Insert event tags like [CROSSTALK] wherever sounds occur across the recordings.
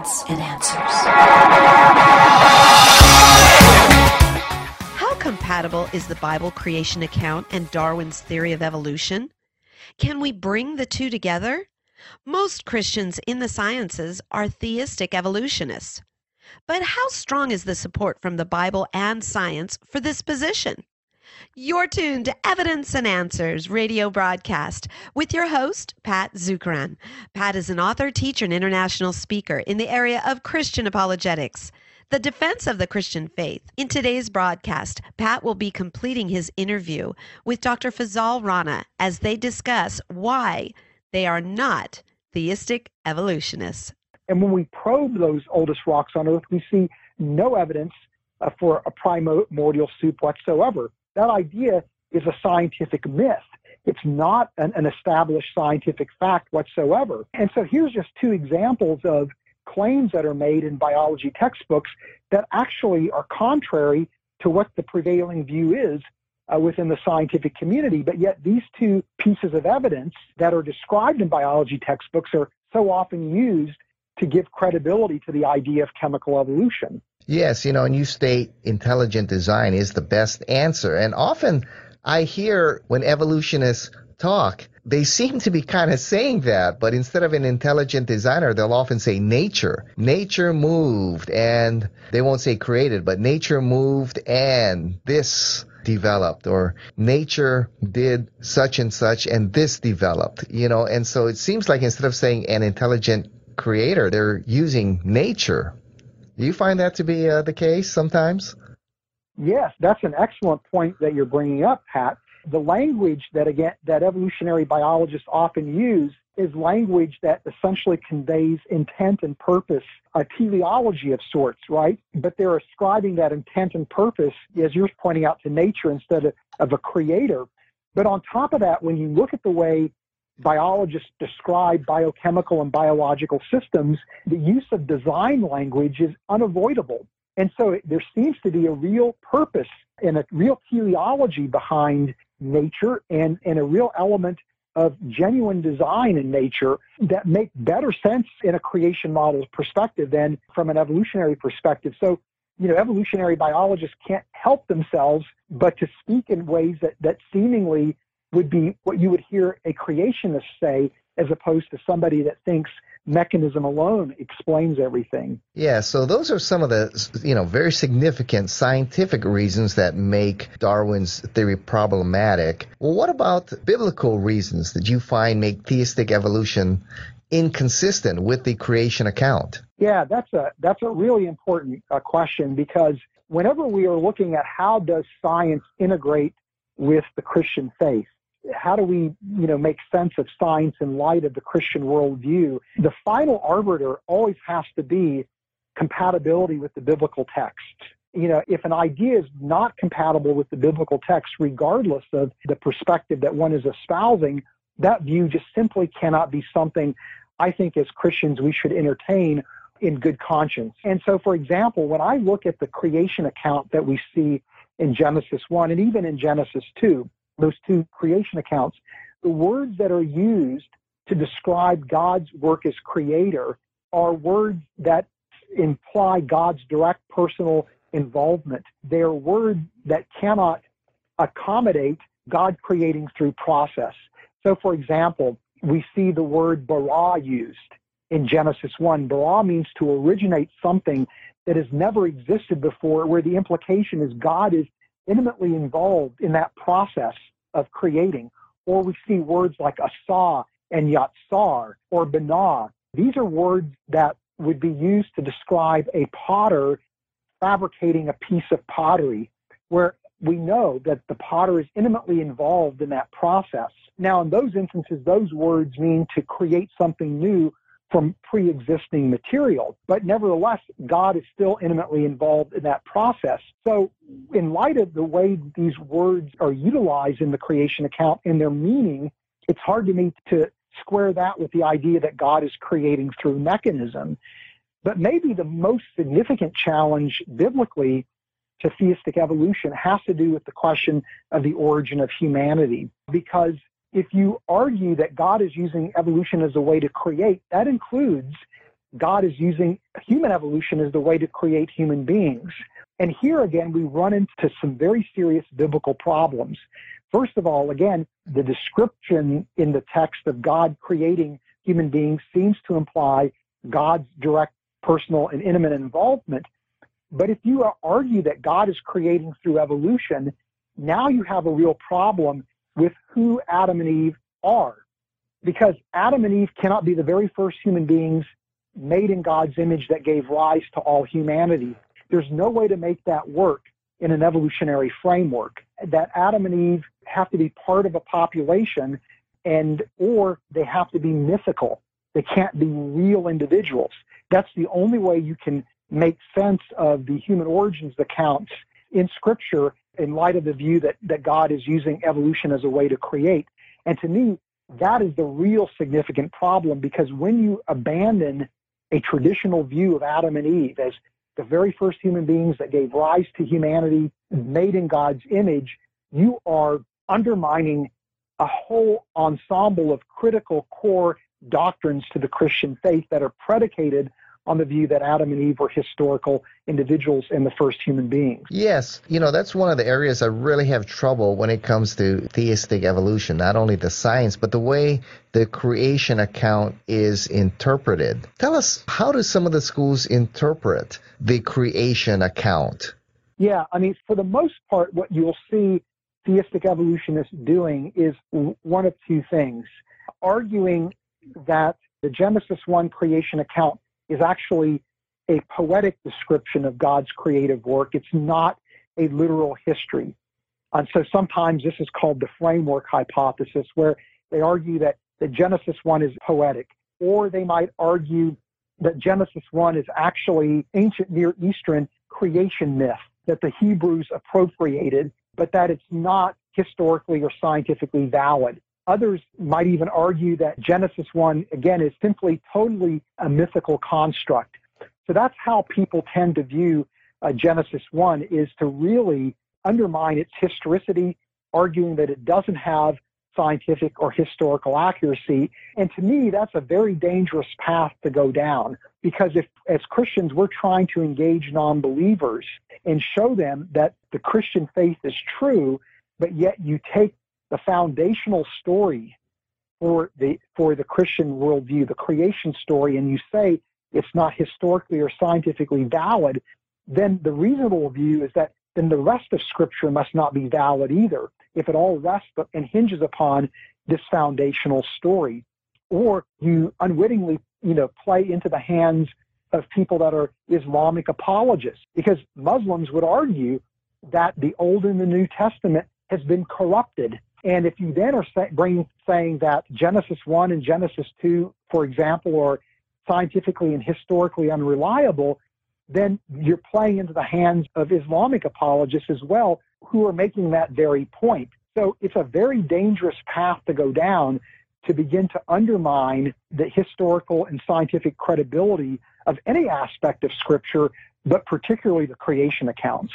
evidence and answers. How compatible is the Bible creation account and Darwin's theory of evolution? Can we bring the two together? Most Christians in the sciences are theistic evolutionists. But how strong is the support from the Bible and science for this position? You're tuned to Evidence and Answers radio broadcast with your host, Pat Zukeran. Pat is an author, teacher, and international speaker in the area of Christian apologetics, the defense of the Christian faith. In today's broadcast, Pat will be completing his interview with Dr. Fazale Rana as they discuss why they are not theistic evolutionists. And when we probe those oldest rocks on Earth, we see no evidence uh, for a primordial soup whatsoever. That idea is a scientific myth. It's not an, an established scientific fact whatsoever. And so here's just two examples of claims that are made in biology textbooks that actually are contrary to what the prevailing view is uh, within the scientific community. But yet, these two pieces of evidence that are described in biology textbooks are so often used to give credibility to the idea of chemical evolution. Yes, you know, and you state intelligent design is the best answer. And often I hear when evolutionists talk, they seem to be kind of saying that, but instead of an intelligent designer, they'll often say nature. Nature moved, and they won't say created, but nature moved and this developed or nature did such and such and this developed you know and so it seems like instead of saying an intelligent creator they're using nature do you find that to be uh, the case sometimes? Yes, that's an excellent point that you're bringing up, Pat. The language that again that evolutionary biologists often use is language that essentially conveys intent and purpose, a teleology of sorts, right? But they're ascribing that intent and purpose, as you're pointing out, to nature instead of, of a creator. But on top of that, when you look at the way biologists describe biochemical and biological systems, the use of design language is unavoidable. And so there seems to be a real purpose and a real teleology behind nature and, and a real element of genuine design in nature that make better sense in a creation model perspective than from an evolutionary perspective. So, you know, evolutionary biologists can't help themselves but to speak in ways that, that seemingly would be what you would hear a creationist say as opposed to somebody that thinks mechanism alone explains everything. Yeah, so those are some of the you know very significant scientific reasons that make Darwin's theory problematic. Well, what about biblical reasons that you find make theistic evolution inconsistent with the creation account? Yeah, that's a that's a really important uh, question because whenever we are looking at how does science integrate with the Christian faith, how do we, you know, make sense of science in light of the Christian worldview? The final arbiter always has to be compatibility with the biblical text. You know, if an idea is not compatible with the biblical text, regardless of the perspective that one is espousing, that view just simply cannot be something I think as Christians we should entertain in good conscience. And so, for example, when I look at the creation account that we see in Genesis 1 and even in Genesis 2, those two creation accounts, the words that are used to describe God's work as creator are words that imply God's direct personal involvement. They are words that cannot accommodate God creating through process. So, for example, we see the word bara used in Genesis 1. Bara means to originate something that has never existed before, where the implication is God is intimately involved in that process of creating. Or we see words like asa and yatsar or bana. These are words that would be used to describe a potter fabricating a piece of pottery where we know that the potter is intimately involved in that process. Now, in those instances, those words mean to create something new from pre-existing material. But nevertheless, God is still intimately involved in that process. So in light of the way these words are utilized in the creation account and their meaning, it's hard to me to square that with the idea that God is creating through mechanism. But maybe the most significant challenge biblically to theistic evolution has to do with the question of the origin of humanity. Because if you argue that God is using evolution as a way to create, that includes God is using human evolution as the way to create human beings. And here again, we run into some very serious biblical problems. First of all, again, the description in the text of God creating human beings seems to imply God's direct personal and intimate involvement. But if you argue that God is creating through evolution, now you have a real problem with who Adam and Eve are. Because Adam and Eve cannot be the very first human beings made in God's image that gave rise to all humanity. There's no way to make that work in an evolutionary framework. That Adam and Eve have to be part of a population and or they have to be mythical. They can't be real individuals. That's the only way you can make sense of the human origins accounts in scripture in light of the view that, that God is using evolution as a way to create. And to me, that is the real significant problem because when you abandon a traditional view of Adam and Eve as the very first human beings that gave rise to humanity, made in God's image, you are undermining a whole ensemble of critical core doctrines to the Christian faith that are predicated on the view that Adam and Eve were historical individuals and the first human beings. Yes, you know, that's one of the areas I really have trouble when it comes to theistic evolution, not only the science, but the way the creation account is interpreted. Tell us, how do some of the schools interpret the creation account? Yeah, I mean, for the most part, what you'll see theistic evolutionists doing is one of two things arguing that the Genesis 1 creation account is actually a poetic description of God's creative work. It's not a literal history. And so sometimes this is called the framework hypothesis, where they argue that the Genesis 1 is poetic, or they might argue that Genesis 1 is actually ancient Near Eastern creation myth that the Hebrews appropriated, but that it's not historically or scientifically valid. Others might even argue that Genesis 1, again, is simply totally a mythical construct. So that's how people tend to view uh, Genesis 1 is to really undermine its historicity, arguing that it doesn't have scientific or historical accuracy. And to me, that's a very dangerous path to go down because if, as Christians, we're trying to engage non believers and show them that the Christian faith is true, but yet you take the foundational story for the for the Christian worldview, the creation story, and you say it's not historically or scientifically valid, then the reasonable view is that then the rest of Scripture must not be valid either, if it all rests and hinges upon this foundational story. Or you unwittingly, you know, play into the hands of people that are Islamic apologists, because Muslims would argue that the Old and the New Testament has been corrupted and if you then are saying that Genesis 1 and Genesis 2, for example, are scientifically and historically unreliable, then you're playing into the hands of Islamic apologists as well, who are making that very point. So it's a very dangerous path to go down to begin to undermine the historical and scientific credibility of any aspect of Scripture, but particularly the creation accounts.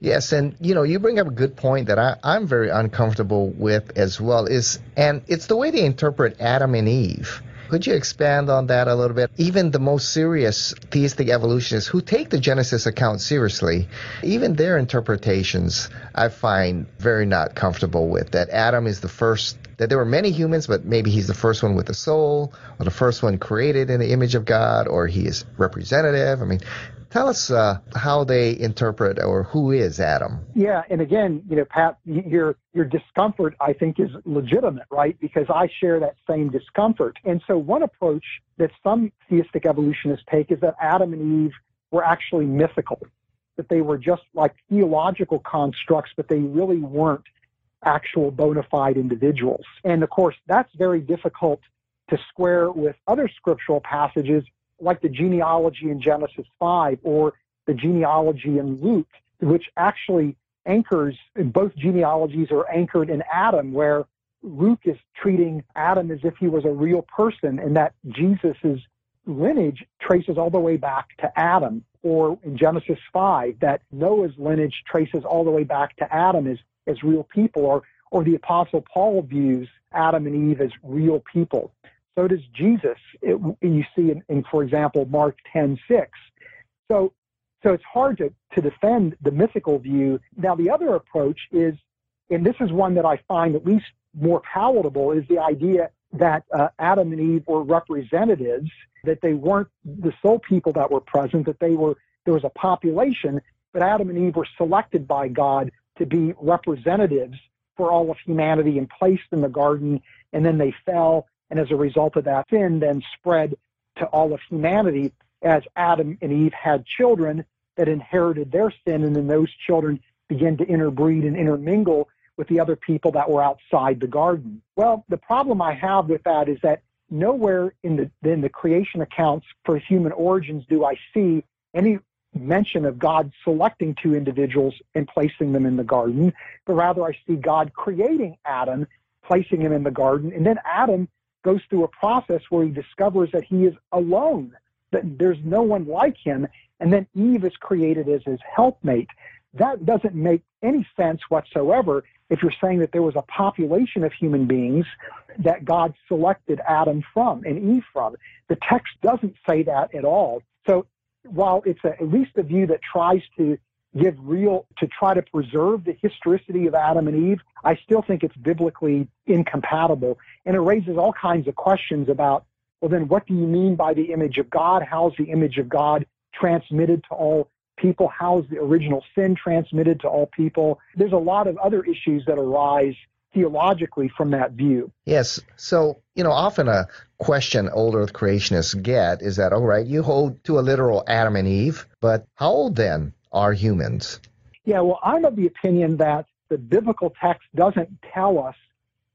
Yes, and you know, you bring up a good point that I, I'm very uncomfortable with as well. Is and it's the way they interpret Adam and Eve. Could you expand on that a little bit? Even the most serious theistic evolutionists who take the Genesis account seriously, even their interpretations I find very not comfortable with. That Adam is the first, that there were many humans, but maybe he's the first one with a soul, or the first one created in the image of God, or he is representative. I mean, Tell us uh, how they interpret or who is Adam. Yeah, and again, you know, Pat, your your discomfort I think is legitimate, right? Because I share that same discomfort. And so one approach that some theistic evolutionists take is that Adam and Eve were actually mythical, that they were just like theological constructs, but they really weren't actual bona fide individuals. And of course, that's very difficult to square with other scriptural passages like the genealogy in Genesis 5 or the genealogy in Luke, which actually anchors, both genealogies are anchored in Adam, where Luke is treating Adam as if he was a real person and that Jesus' lineage traces all the way back to Adam. Or in Genesis 5, that Noah's lineage traces all the way back to Adam as, as real people. Or, or the Apostle Paul views Adam and Eve as real people. So does Jesus. It, you see in, in, for example, Mark 10 6. So, so it's hard to, to defend the mythical view. Now, the other approach is, and this is one that I find at least more palatable, is the idea that uh, Adam and Eve were representatives, that they weren't the sole people that were present, that they were there was a population, but Adam and Eve were selected by God to be representatives for all of humanity and placed in the garden, and then they fell, and as a result of that, sin then spread to all of humanity as Adam and Eve had children that inherited their sin, and then those children began to interbreed and intermingle with the other people that were outside the garden. Well, the problem I have with that is that nowhere in the in the creation accounts for human origins do I see any mention of God selecting two individuals and placing them in the garden, but rather I see God creating Adam, placing him in the garden, and then Adam goes through a process where he discovers that he is alone, that there's no one like him, and then Eve is created as his helpmate. That doesn't make any sense whatsoever if you're saying that there was a population of human beings that God selected Adam from and Eve from. The text doesn't say that at all. So while it's a, at least a view that tries to give real, to try to preserve the historicity of Adam and Eve, I still think it's biblically incompatible. And it raises all kinds of questions about, well, then what do you mean by the image of God? How's the image of God transmitted to all people? How's the original sin transmitted to all people? There's a lot of other issues that arise theologically from that view. Yes. So, you know, often a question old earth creationists get is that, all right, you hold to a literal Adam and Eve, but how old then are humans? Yeah, well, I'm of the opinion that the biblical text doesn't tell us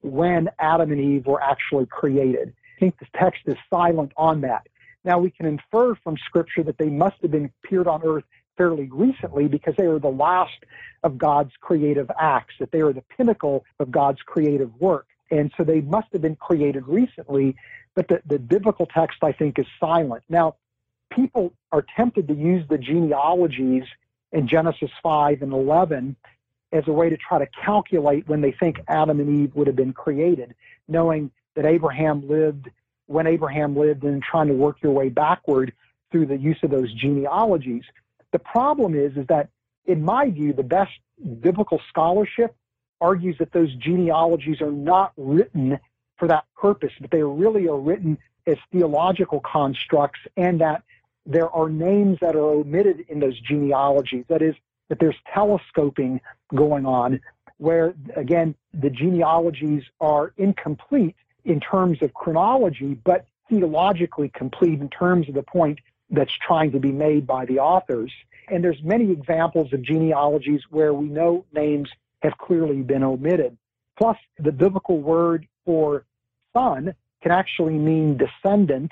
when Adam and Eve were actually created. I think the text is silent on that. Now, we can infer from Scripture that they must have been appeared on earth fairly recently because they are the last of God's creative acts, that they are the pinnacle of God's creative work. And so they must have been created recently, but the, the biblical text, I think, is silent. Now, people are tempted to use the genealogies in Genesis 5 and 11 as a way to try to calculate when they think Adam and Eve would have been created, knowing that Abraham lived when Abraham lived and trying to work your way backward through the use of those genealogies. The problem is, is that in my view, the best biblical scholarship argues that those genealogies are not written for that purpose, but they really are written as theological constructs and that there are names that are omitted in those genealogies. That is, that there's telescoping going on where, again, the genealogies are incomplete in terms of chronology, but theologically complete in terms of the point that's trying to be made by the authors. And there's many examples of genealogies where we know names have clearly been omitted. Plus, the biblical word for son can actually mean descendant,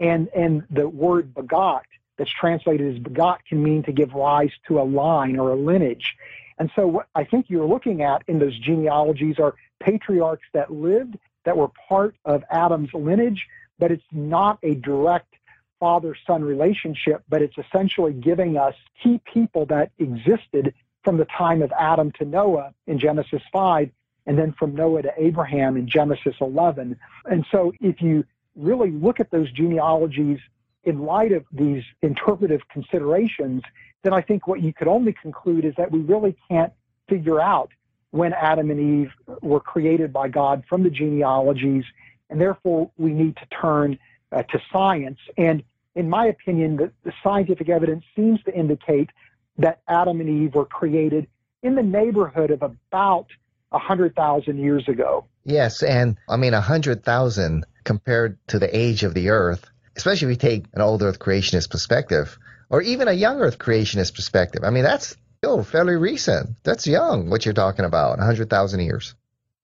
and, and the word begot that's translated as begot can mean to give rise to a line or a lineage. And so, what I think you're looking at in those genealogies are patriarchs that lived, that were part of Adam's lineage, but it's not a direct father son relationship, but it's essentially giving us key people that existed from the time of Adam to Noah in Genesis 5, and then from Noah to Abraham in Genesis 11. And so if you really look at those genealogies in light of these interpretive considerations, then I think what you could only conclude is that we really can't figure out when Adam and Eve were created by God from the genealogies, and therefore we need to turn uh, to science. And in my opinion, the, the scientific evidence seems to indicate that Adam and Eve were created in the neighborhood of about 100,000 years ago. Yes, and I mean 100,000 compared to the age of the earth, especially if you take an old earth creationist perspective or even a young earth creationist perspective. I mean, that's still fairly recent. That's young what you're talking about, 100,000 years.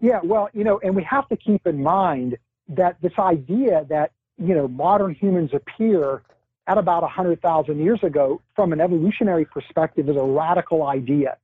Yeah, well, you know, and we have to keep in mind that this idea that you know, modern humans appear at about 100,000 years ago from an evolutionary perspective is a radical idea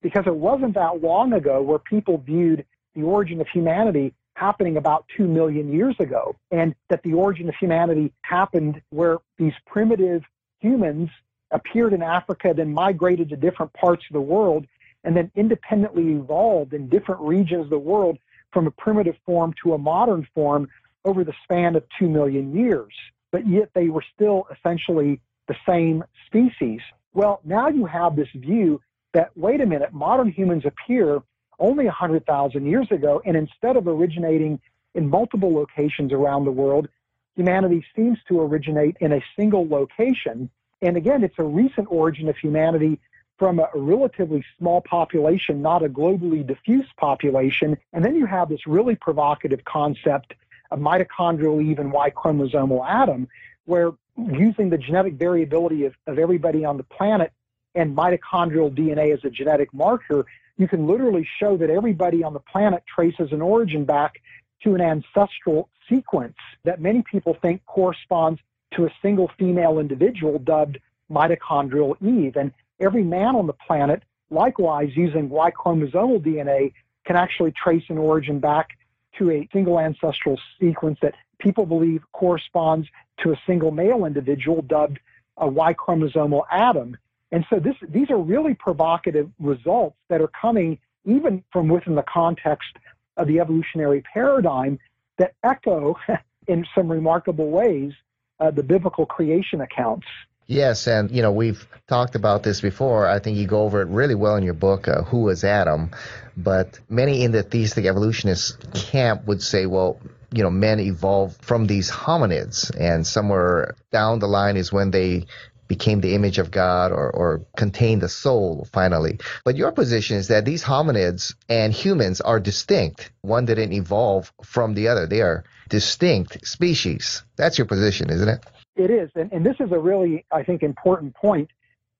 because it wasn't that long ago where people viewed the origin of humanity happening about 2 million years ago and that the origin of humanity happened where these primitive humans appeared in Africa, then migrated to different parts of the world, and then independently evolved in different regions of the world from a primitive form to a modern form over the span of two million years, but yet they were still essentially the same species. Well, now you have this view that, wait a minute, modern humans appear only 100,000 years ago, and instead of originating in multiple locations around the world, humanity seems to originate in a single location. And again, it's a recent origin of humanity from a relatively small population, not a globally diffuse population. And then you have this really provocative concept of mitochondrial Eve and Y chromosomal Adam, where using the genetic variability of, of everybody on the planet and mitochondrial DNA as a genetic marker, you can literally show that everybody on the planet traces an origin back to an ancestral sequence that many people think corresponds to a single female individual dubbed mitochondrial Eve. And every man on the planet, likewise, using Y chromosomal DNA, can actually trace an origin back to a single ancestral sequence that people believe corresponds to a single male individual dubbed a Y chromosomal Adam. And so this, these are really provocative results that are coming even from within the context of the evolutionary paradigm that echo [LAUGHS] in some remarkable ways uh, the biblical creation accounts. Yes, and you know we've talked about this before. I think you go over it really well in your book, uh, "Who Was Adam?" But many in the theistic evolutionist camp would say, well, you know, men evolved from these hominids, and somewhere down the line is when they became the image of God or, or contained the soul finally. But your position is that these hominids and humans are distinct. One didn't evolve from the other. They are distinct species. That's your position, isn't it? It is. And, and this is a really, I think, important point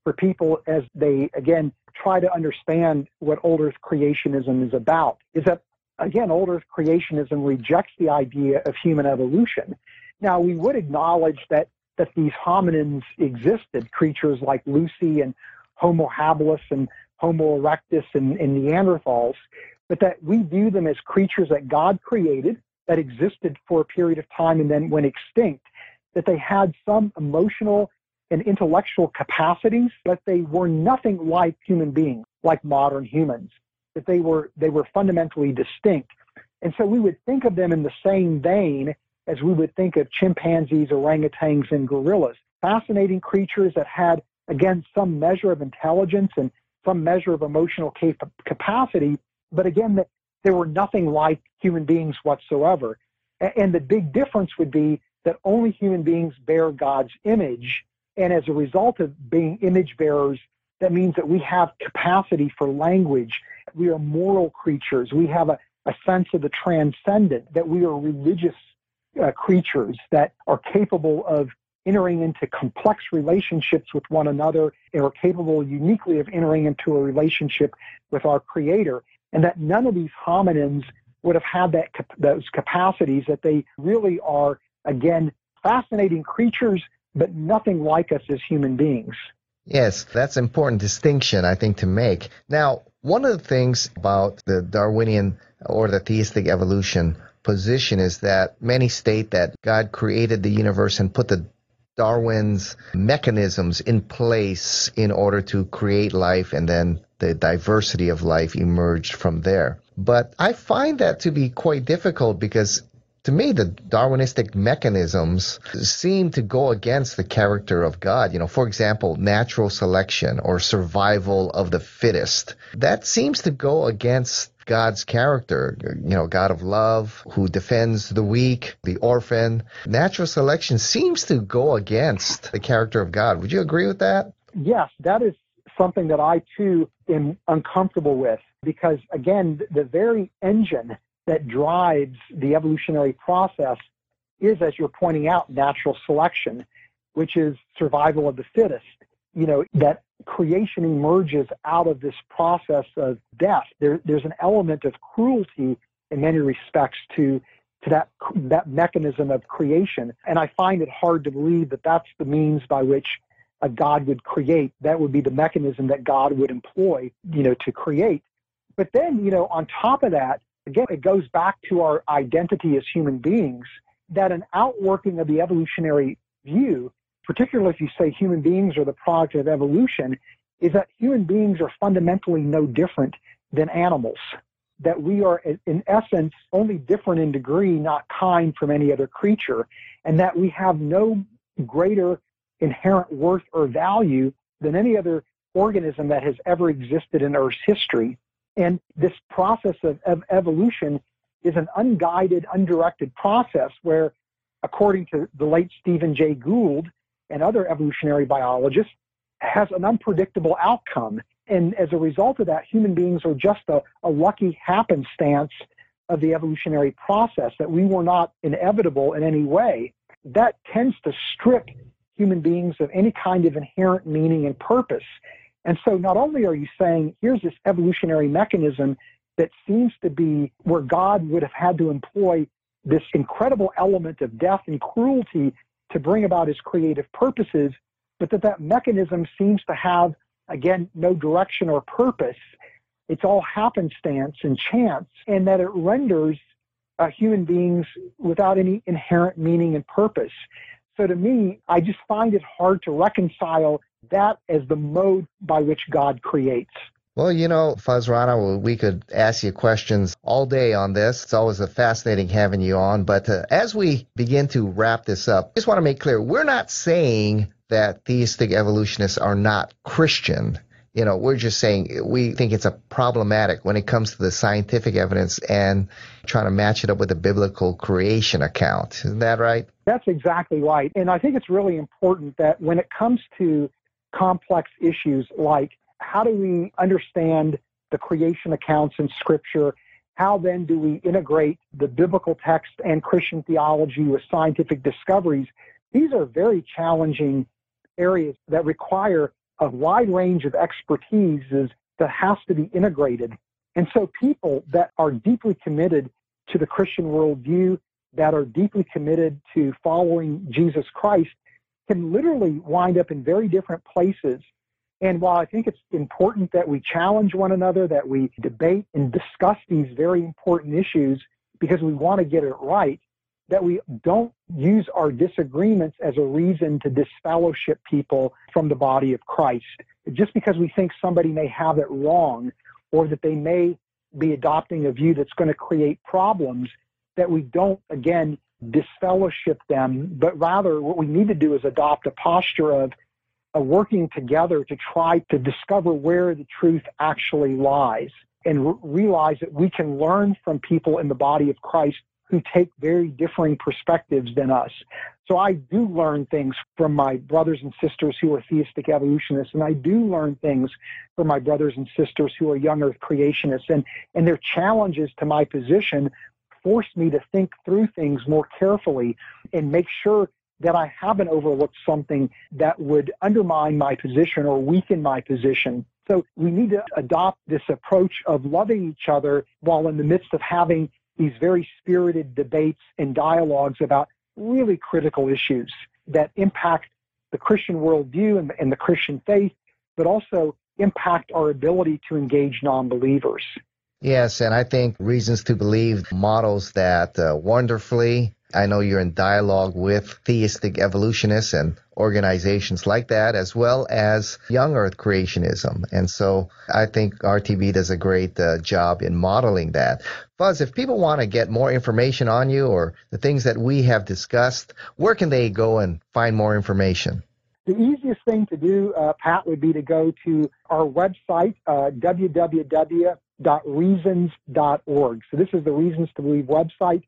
for people as they, again, try to understand what old earth creationism is about. Is that again, old Earth creationism rejects the idea of human evolution. Now, we would acknowledge that, that these hominins existed, creatures like Lucy and Homo habilis and Homo erectus and, and Neanderthals, but that we view them as creatures that God created that existed for a period of time and then went extinct, that they had some emotional and intellectual capacities, but they were nothing like human beings, like modern humans that they were they were fundamentally distinct. And so we would think of them in the same vein as we would think of chimpanzees, orangutans, and gorillas. Fascinating creatures that had, again, some measure of intelligence and some measure of emotional cap- capacity, but again, that they were nothing like human beings whatsoever. And the big difference would be that only human beings bear God's image. And as a result of being image bearers, that means that we have capacity for language we are moral creatures. We have a, a sense of the transcendent, that we are religious uh, creatures that are capable of entering into complex relationships with one another and are capable uniquely of entering into a relationship with our creator and that none of these hominins would have had that those capacities that they really are again fascinating creatures but nothing like us as human beings. Yes that's an important distinction i think to make. Now one of the things about the Darwinian or the theistic evolution position is that many state that God created the universe and put the Darwin's mechanisms in place in order to create life and then the diversity of life emerged from there. But I find that to be quite difficult because to me, the Darwinistic mechanisms seem to go against the character of God. You know, for example, natural selection or survival of the fittest. That seems to go against God's character, you know, God of love who defends the weak, the orphan. Natural selection seems to go against the character of God. Would you agree with that? Yes, that is something that I too am uncomfortable with because, again, the very engine that drives the evolutionary process is, as you're pointing out, natural selection, which is survival of the fittest. You know, that creation emerges out of this process of death. There, there's an element of cruelty in many respects to to that that mechanism of creation, and I find it hard to believe that that's the means by which a God would create. That would be the mechanism that God would employ, you know, to create. But then, you know, on top of that, again, it goes back to our identity as human beings that an outworking of the evolutionary view, particularly if you say human beings are the product of evolution, is that human beings are fundamentally no different than animals. that we are, in essence, only different in degree, not kind from any other creature, and that we have no greater inherent worth or value than any other organism that has ever existed in Earth's history. And this process of, of evolution is an unguided, undirected process where, according to the late Stephen Jay Gould and other evolutionary biologists, has an unpredictable outcome. And as a result of that, human beings are just a, a lucky happenstance of the evolutionary process, that we were not inevitable in any way. That tends to strip human beings of any kind of inherent meaning and purpose. And so not only are you saying, here's this evolutionary mechanism that seems to be where God would have had to employ this incredible element of death and cruelty to bring about his creative purposes, but that that mechanism seems to have, again, no direction or purpose. It's all happenstance and chance, and that it renders uh, human beings without any inherent meaning and purpose. So to me, I just find it hard to reconcile that as the mode by which God creates. Well, you know, Fuz Rana, we could ask you questions all day on this. It's always a fascinating having you on. But uh, as we begin to wrap this up, I just want to make clear we're not saying that theistic evolutionists are not Christian. You know, we're just saying we think it's a problematic when it comes to the scientific evidence and trying to match it up with the biblical creation account. Isn't that right? That's exactly right. And I think it's really important that when it comes to complex issues like how do we understand the creation accounts in Scripture? How then do we integrate the biblical text and Christian theology with scientific discoveries? These are very challenging areas that require a wide range of expertise that has to be integrated. And so people that are deeply committed to the Christian worldview, that are deeply committed to following Jesus Christ, can literally wind up in very different places and while I think it's important that we challenge one another, that we debate and discuss these very important issues because we want to get it right, that we don't use our disagreements as a reason to disfellowship people from the body of Christ. Just because we think somebody may have it wrong or that they may be adopting a view that's going to create problems, that we don't, again, disfellowship them, but rather what we need to do is adopt a posture of Uh, working together to try to discover where the truth actually lies and r- realize that we can learn from people in the body of Christ who take very differing perspectives than us. So I do learn things from my brothers and sisters who are theistic evolutionists, and I do learn things from my brothers and sisters who are young earth creationists. And, and their challenges to my position force me to think through things more carefully and make sure that I haven't overlooked something that would undermine my position or weaken my position. So we need to adopt this approach of loving each other while in the midst of having these very spirited debates and dialogues about really critical issues that impact the Christian worldview and, and the Christian faith, but also impact our ability to engage non believers. Yes, and I think Reasons to Believe models that uh, wonderfully. I know you're in dialogue with theistic evolutionists and organizations like that, as well as young earth creationism. And so I think RTB does a great uh, job in modeling that. Fuz, if people want to get more information on you or the things that we have discussed, where can they go and find more information? The easiest thing to do, uh, Pat, would be to go to our website, uh, www www.reasons.org. So this is the Reasons to Believe website,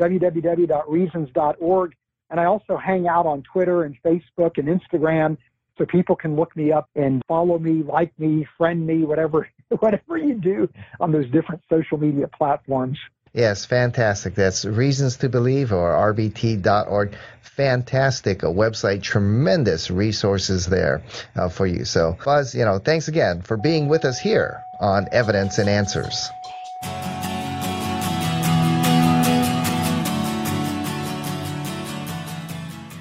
www.reasons.org. And I also hang out on Twitter and Facebook and Instagram so people can look me up and follow me, like me, friend me, whatever [LAUGHS] whatever you do on those different social media platforms. Yes, fantastic. That's Reasons to Believe or RBT.org. Fantastic a website, tremendous resources there uh, for you. So, Fuz, you know, thanks again for being with us here on Evidence and Answers.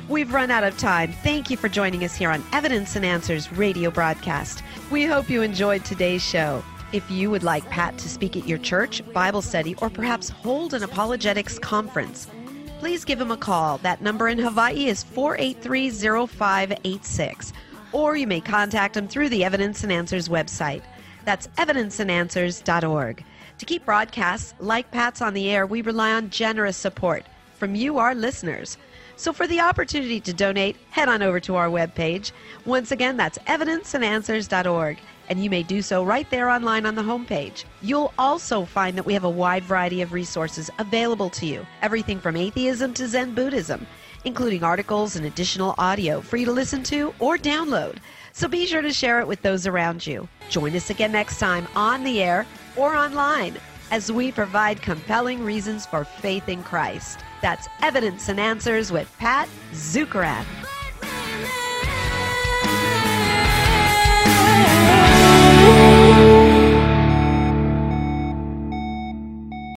We've run out of time. Thank you for joining us here on Evidence and Answers radio broadcast. We hope you enjoyed today's show. If you would like Pat to speak at your church, Bible study, or perhaps hold an apologetics conference, please give him a call. That number in Hawaii is 483 0586. Or you may contact him through the Evidence and Answers website. That's evidenceandanswers.org. To keep broadcasts like Pat's on the air, we rely on generous support from you, our listeners. So for the opportunity to donate, head on over to our webpage. Once again, that's evidenceandanswers.org, and you may do so right there online on the homepage. You'll also find that we have a wide variety of resources available to you, everything from atheism to Zen Buddhism, including articles and additional audio for you to listen to or download. So be sure to share it with those around you. Join us again next time on the air or online as we provide compelling reasons for faith in Christ. That's Evidence and Answers with Pat Zukeran.